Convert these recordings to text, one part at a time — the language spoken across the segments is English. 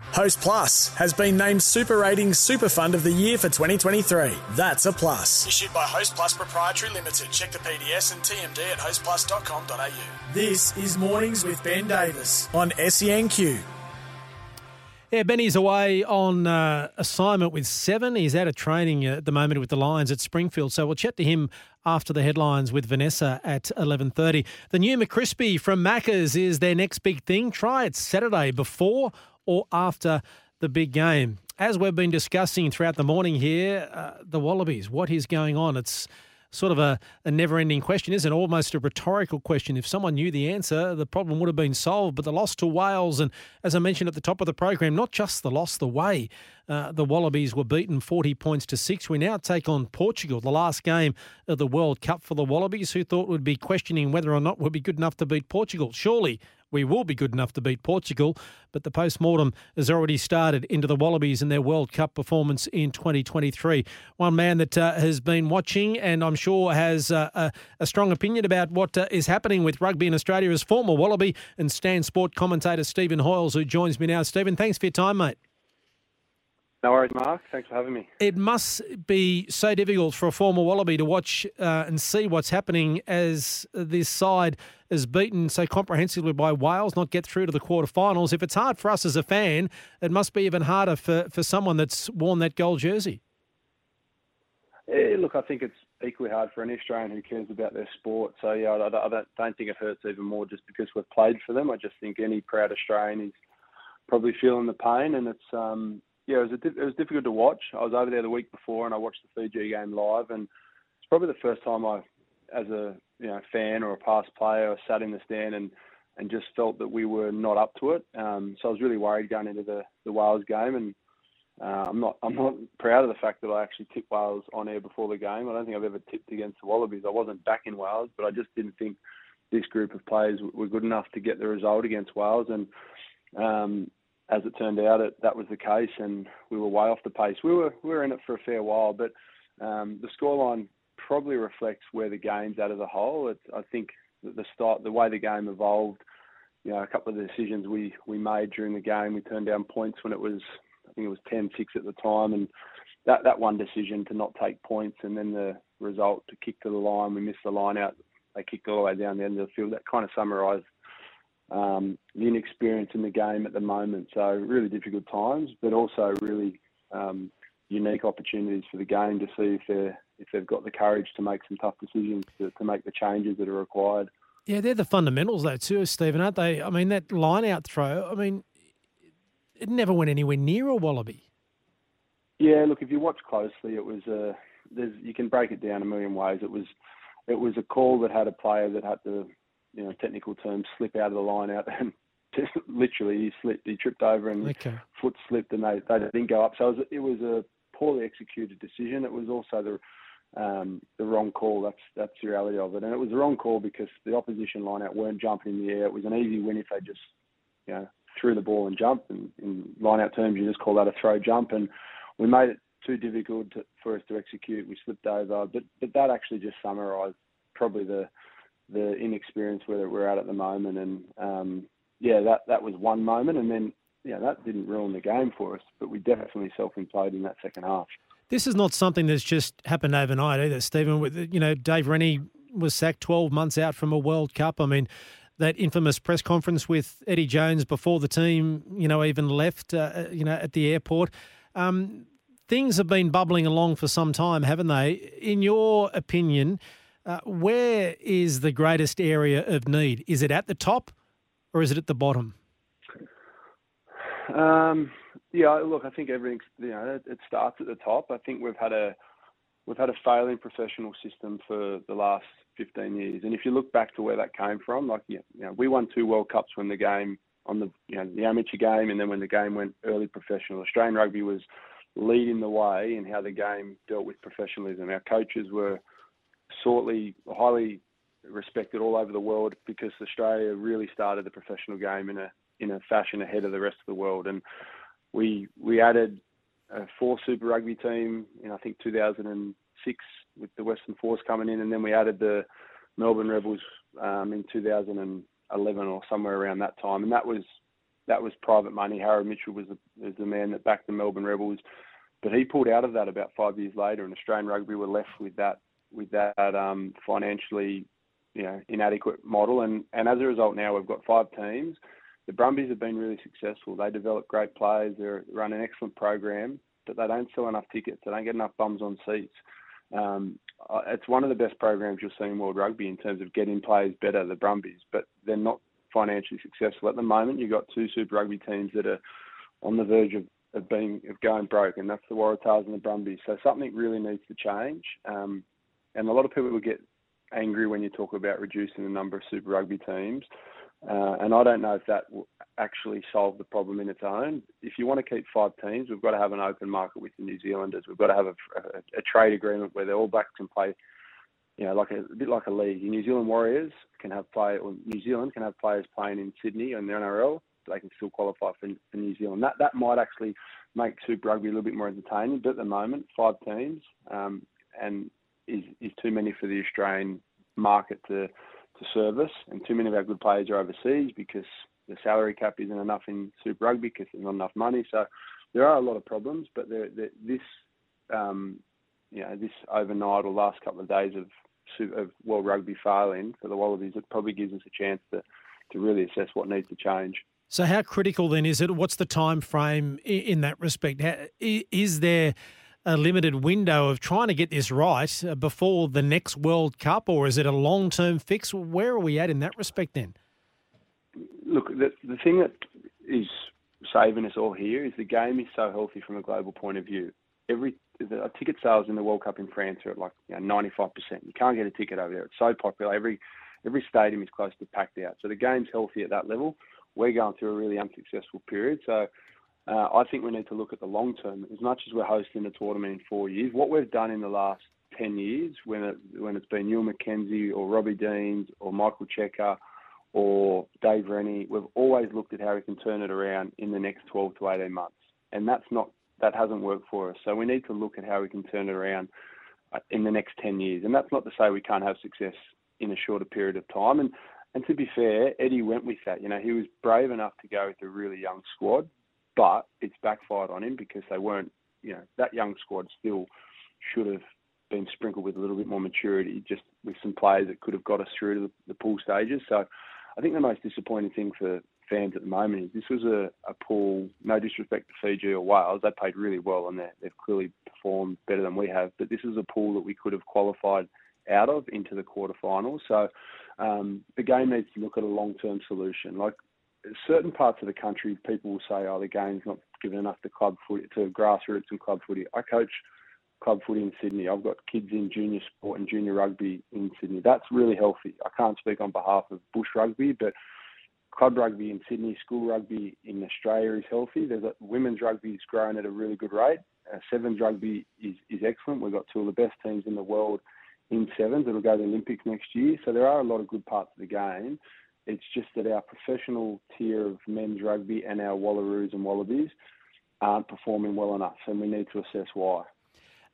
Host Plus has been named Super Ratings Super Fund of the Year for 2023. That's a plus. Issued by Host Plus Proprietary Limited. Check the PDS and TMD at hostplus.com.au. This is Mornings with Ben Davis on SENQ. Yeah, Benny's away on uh, assignment with seven. He's out of training at the moment with the Lions at Springfield. So we'll chat to him after the headlines with Vanessa at 11.30. The new McCrispy from Macca's is their next big thing. Try it Saturday before or after the big game. As we've been discussing throughout the morning here, uh, the Wallabies, what is going on? It's sort of a, a never ending question, isn't it? Almost a rhetorical question. If someone knew the answer, the problem would have been solved. But the loss to Wales, and as I mentioned at the top of the program, not just the loss, the way uh, the Wallabies were beaten 40 points to six. We now take on Portugal, the last game of the World Cup for the Wallabies, who thought would be questioning whether or not we'd be good enough to beat Portugal. Surely we will be good enough to beat Portugal. But the post mortem has already started into the Wallabies and their World Cup performance in 2023. One man that uh, has been watching and I'm sure has uh, a, a, strong opinion about what uh, is happening with rugby in Australia is former Wallaby and Stan Sport commentator Stephen Hoiles, who joins me now. Stephen, thanks for your time, mate. No worries, Mark. Thanks for having me. It must be so difficult for a former Wallaby to watch uh, and see what's happening as this side is beaten so comprehensively by Wales, not get through to the quarterfinals. If it's hard for us as a fan, it must be even harder for, for someone that's worn that gold jersey. Yeah, look, I think it's equally hard for any Australian who cares about their sport. So, yeah, I, I don't, don't think it hurts even more just because we've played for them. I just think any proud Australian is probably feeling the pain, and it's um, yeah, it was, a, it was difficult to watch. I was over there the week before and I watched the Fiji game live, and it's probably the first time I, as a you know fan or a past player, I sat in the stand and and just felt that we were not up to it. Um, so I was really worried going into the the Wales game, and uh, I'm not I'm not proud of the fact that I actually tipped Wales on air before the game. I don't think I've ever tipped against the Wallabies. I wasn't back in Wales, but I just didn't think this group of players were good enough to get the result against Wales, and um, as it turned out, it, that was the case, and we were way off the pace. We were we were in it for a fair while, but um, the scoreline probably reflects where the game's at as a whole. It's, I think the start, the way the game evolved, you know, a couple of the decisions we we made during the game, we turned down points when it was, I think it was 10-6 at the time, and that that one decision to not take points, and then the result to kick to the line, we missed the line out. They kicked all the way down the end of the field. That kind of summarised um, the inexperience in the game at the moment. So really difficult times, but also really um, unique opportunities for the game to see if they if they've got the courage to make some tough decisions to, to make the changes that are required. Yeah, they're the fundamentals though too, Stephen, aren't they? I mean, that line out throw. I mean, it never went anywhere near a wallaby. Yeah, look, if you watch closely, it was a. Uh, there's you can break it down a million ways. It was it was a call that had a player that had to you know technical terms slip out of the line out and literally he slipped he tripped over and okay. foot slipped and they they didn't go up so it was, it was a poorly executed decision it was also the um, the wrong call that's that's the reality of it. And it was the wrong call because the opposition line out weren't jumping in the air. It was an easy win if they just you know threw the ball and jumped. And in line out terms you just call that a throw jump. And we made it too difficult to, for us to execute. We slipped over. But but that actually just summarised probably the the inexperience where we're at at the moment. And um, yeah, that that was one moment, and then yeah, that didn't ruin the game for us, but we definitely self-imploded in that second half. This is not something that's just happened overnight either, Stephen. You know, Dave Rennie was sacked 12 months out from a World Cup. I mean, that infamous press conference with Eddie Jones before the team, you know, even left, uh, you know, at the airport. Um, things have been bubbling along for some time, haven't they? In your opinion, uh, where is the greatest area of need? Is it at the top or is it at the bottom? Um, yeah, look, I think everything you know it, starts at the top. I think we've had a we've had a failing professional system for the last 15 years, and if you look back to where that came from, like you know, we won two World Cups when the game on the you know the amateur game, and then when the game went early professional, Australian rugby was leading the way in how the game dealt with professionalism. Our coaches were sortly highly respected all over the world because Australia really started the professional game in a in a fashion ahead of the rest of the world, and we we added a four Super Rugby team in I think 2006 with the Western Force coming in, and then we added the Melbourne Rebels um, in 2011 or somewhere around that time, and that was that was private money. Harold Mitchell was the, was the man that backed the Melbourne Rebels, but he pulled out of that about five years later, and Australian rugby were left with that with that um, financially you know inadequate model, and and as a result now we've got five teams. The Brumbies have been really successful. They develop great players. They run an excellent program, but they don't sell enough tickets. They don't get enough bums on seats. Um, it's one of the best programs you'll see in world rugby in terms of getting players better, the Brumbies, but they're not financially successful at the moment. You've got two Super Rugby teams that are on the verge of, of being of going broke, and that's the Waratahs and the Brumbies. So something really needs to change. Um, and a lot of people will get angry when you talk about reducing the number of Super Rugby teams. Uh, and I don't know if that will actually solve the problem in its own. If you want to keep five teams, we've got to have an open market with the New Zealanders. We've got to have a, a, a trade agreement where the All Blacks can play, you know, like a, a, bit like a league. The New Zealand Warriors can have play, or New Zealand can have players playing in Sydney and the NRL. They can still qualify for, for New Zealand. That that might actually make Super Rugby a little bit more entertaining. But at the moment, five teams um, and is is too many for the Australian market to to service, and too many of our good players are overseas because the salary cap isn't enough in Super Rugby because there's not enough money. So there are a lot of problems, but there, there, this, um, you know, this overnight or last couple of days of of World Rugby failing for the Wallabies, it probably gives us a chance to to really assess what needs to change. So, how critical then is it? What's the time frame in that respect? Is there a limited window of trying to get this right uh, before the next World Cup, or is it a long term fix? Where are we at in that respect then? Look, the, the thing that is saving us all here is the game is so healthy from a global point of view. Every the ticket sales in the World Cup in France are at like you know, 95%. You can't get a ticket over there. It's so popular. Every every stadium is close to packed out. So the game's healthy at that level. We're going through a really unsuccessful period. So uh, I think we need to look at the long term. As much as we're hosting the tournament in four years, what we've done in the last 10 years, when, it, when it's been Neil McKenzie or Robbie Deans or Michael Cheika or Dave Rennie, we've always looked at how we can turn it around in the next 12 to 18 months. And that's not that hasn't worked for us. So we need to look at how we can turn it around uh, in the next 10 years. And that's not to say we can't have success in a shorter period of time. And and to be fair, Eddie went with that. You know, he was brave enough to go with a really young squad but it's backfired on him because they weren't, you know, that young squad still should have been sprinkled with a little bit more maturity, just with some players that could have got us through to the, pool stages. So I think the most disappointing thing for fans at the moment is this was a, a pool, no disrespect to Fiji or Wales, they played really well and they've clearly performed better than we have, but this is a pool that we could have qualified out of into the quarterfinals. So um, the game needs to look at a long-term solution. Like certain parts of the country, people will say, "Oh, the game's not given enough to club footy, to grassroots and club footy." I coach club footy in Sydney. I've got kids in junior sport and junior rugby in Sydney. That's really healthy. I can't speak on behalf of bush rugby, but club rugby in Sydney, school rugby in Australia is healthy. There's a, women's rugby is growing at a really good rate. Uh, sevens rugby is, is excellent. We've got two of the best teams in the world in sevens. It'll go to the Olympics next year. So there are a lot of good parts of the game. It's just that our professional tier of men's rugby and our Wallaroos and Wallabies aren't performing well enough, and we need to assess why.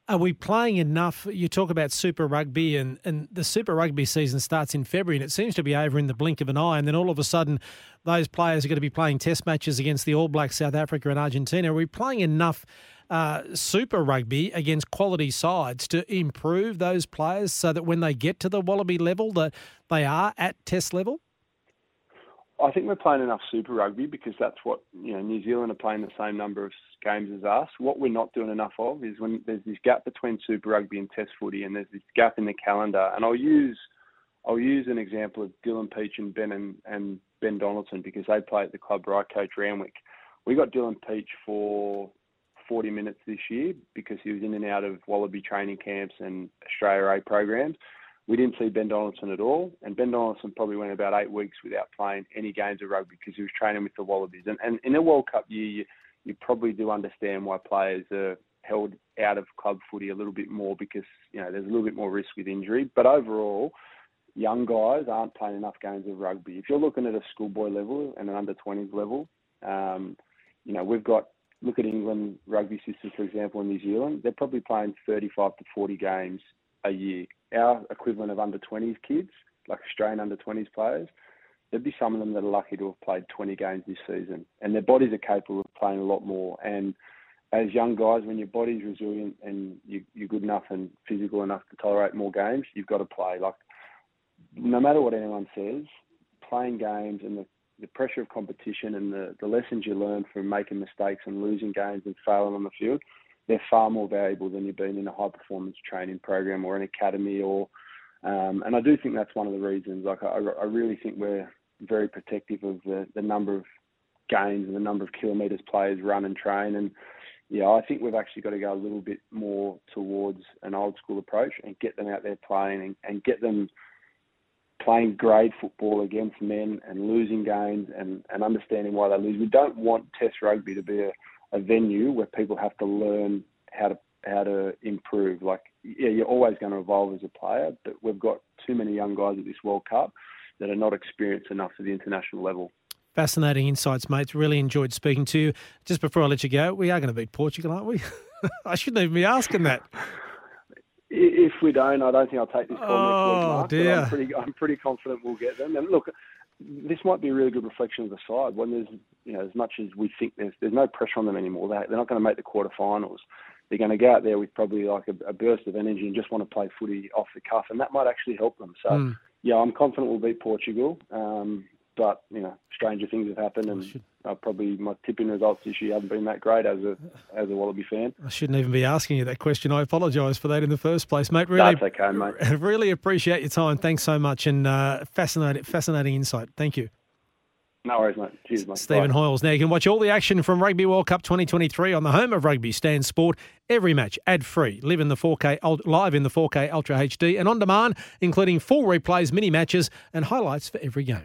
Are we playing enough? You talk about Super Rugby, and, and the Super Rugby season starts in February, and it seems to be over in the blink of an eye. And then all of a sudden, those players are going to be playing test matches against the All Blacks, South Africa, and Argentina. Are we playing enough uh, Super Rugby against quality sides to improve those players so that when they get to the Wallaby level, that they are at test level? I think we're playing enough Super Rugby because that's what you know. New Zealand are playing the same number of games as us. What we're not doing enough of is when there's this gap between Super Rugby and Test footy, and there's this gap in the calendar. And I'll use I'll use an example of Dylan Pietsch and Ben and, and Ben Donaldson because they play at the club where I coach Randwick. We got Dylan Pietsch for 40 minutes this year because he was in and out of Wallaby training camps and Australia A programs. We didn't see Ben Donaldson at all, and Ben Donaldson probably went about eight weeks without playing any games of rugby because he was training with the Wallabies. And, and in a World Cup year, you, you probably do understand why players are held out of club footy a little bit more because you know there's a little bit more risk with injury. But overall, young guys aren't playing enough games of rugby. If you're looking at a schoolboy level and an under 20s level, um, you know we've got look at England rugby system for example in New Zealand. They're probably playing 35 to 40 games a year. Our equivalent of under 20s kids, like Australian under 20s players, there'd be some of them that are lucky to have played 20 games this season, and their bodies are capable of playing a lot more. And as young guys, when your body's resilient and you, you're good enough and physical enough to tolerate more games, you've got to play. Like, no matter what anyone says, playing games and the, the pressure of competition and the, the lessons you learn from making mistakes and losing games and failing on the field, they're far more valuable than you've been in a high performance training program or an academy or um, and I do think that's one of the reasons. Like I, I really think we're very protective of the, the number of games and the number of kilometres players run and train and yeah, I think we've actually got to go a little bit more towards an old school approach and get them out there playing and, and get them playing grade football against men and losing games and, and understanding why they lose. We don't want Test rugby to be a, a venue where people have to learn how to how to improve. Like, yeah, you're always going to evolve as a player, but we've got too many young guys at this World Cup that are not experienced enough at the international level. Fascinating insights, mates. Really enjoyed speaking to you. Just before I let you go, we are going to beat Portugal, aren't we? I shouldn't even be asking that. If we don't, I don't think I'll take this call oh, next week, oh, Mark. Dear. I'm pretty, I'm pretty confident we'll get them. And look, this might be a really good reflection of the side. When there's, you know, as much as we think there's, there's no pressure on them anymore. They, they're not going to make the quarterfinals. They're going to go out there with probably like a, a, burst of energy and just want to play footy off the cuff, and that might actually help them. So, mm. yeah, I'm confident we'll beat Portugal. Um, but you know, stranger things have happened, and uh, probably my tipping results this year haven't been that great as a as a Wallaby fan. I shouldn't even be asking you that question. I apologise for that in the first place, mate. Really, that's okay, mate. Really appreciate your time. Thanks so much, and uh, fascinating, fascinating insight. Thank you. No worries, mate. Cheers, mate. Stephen Bye. Hoiles. Now you can watch all the action from Rugby World Cup 2023 on the home of rugby, Stan Sport. Every match ad free, live in the 4K live in the 4K Ultra HD, and on demand, including full replays, mini matches, and highlights for every game.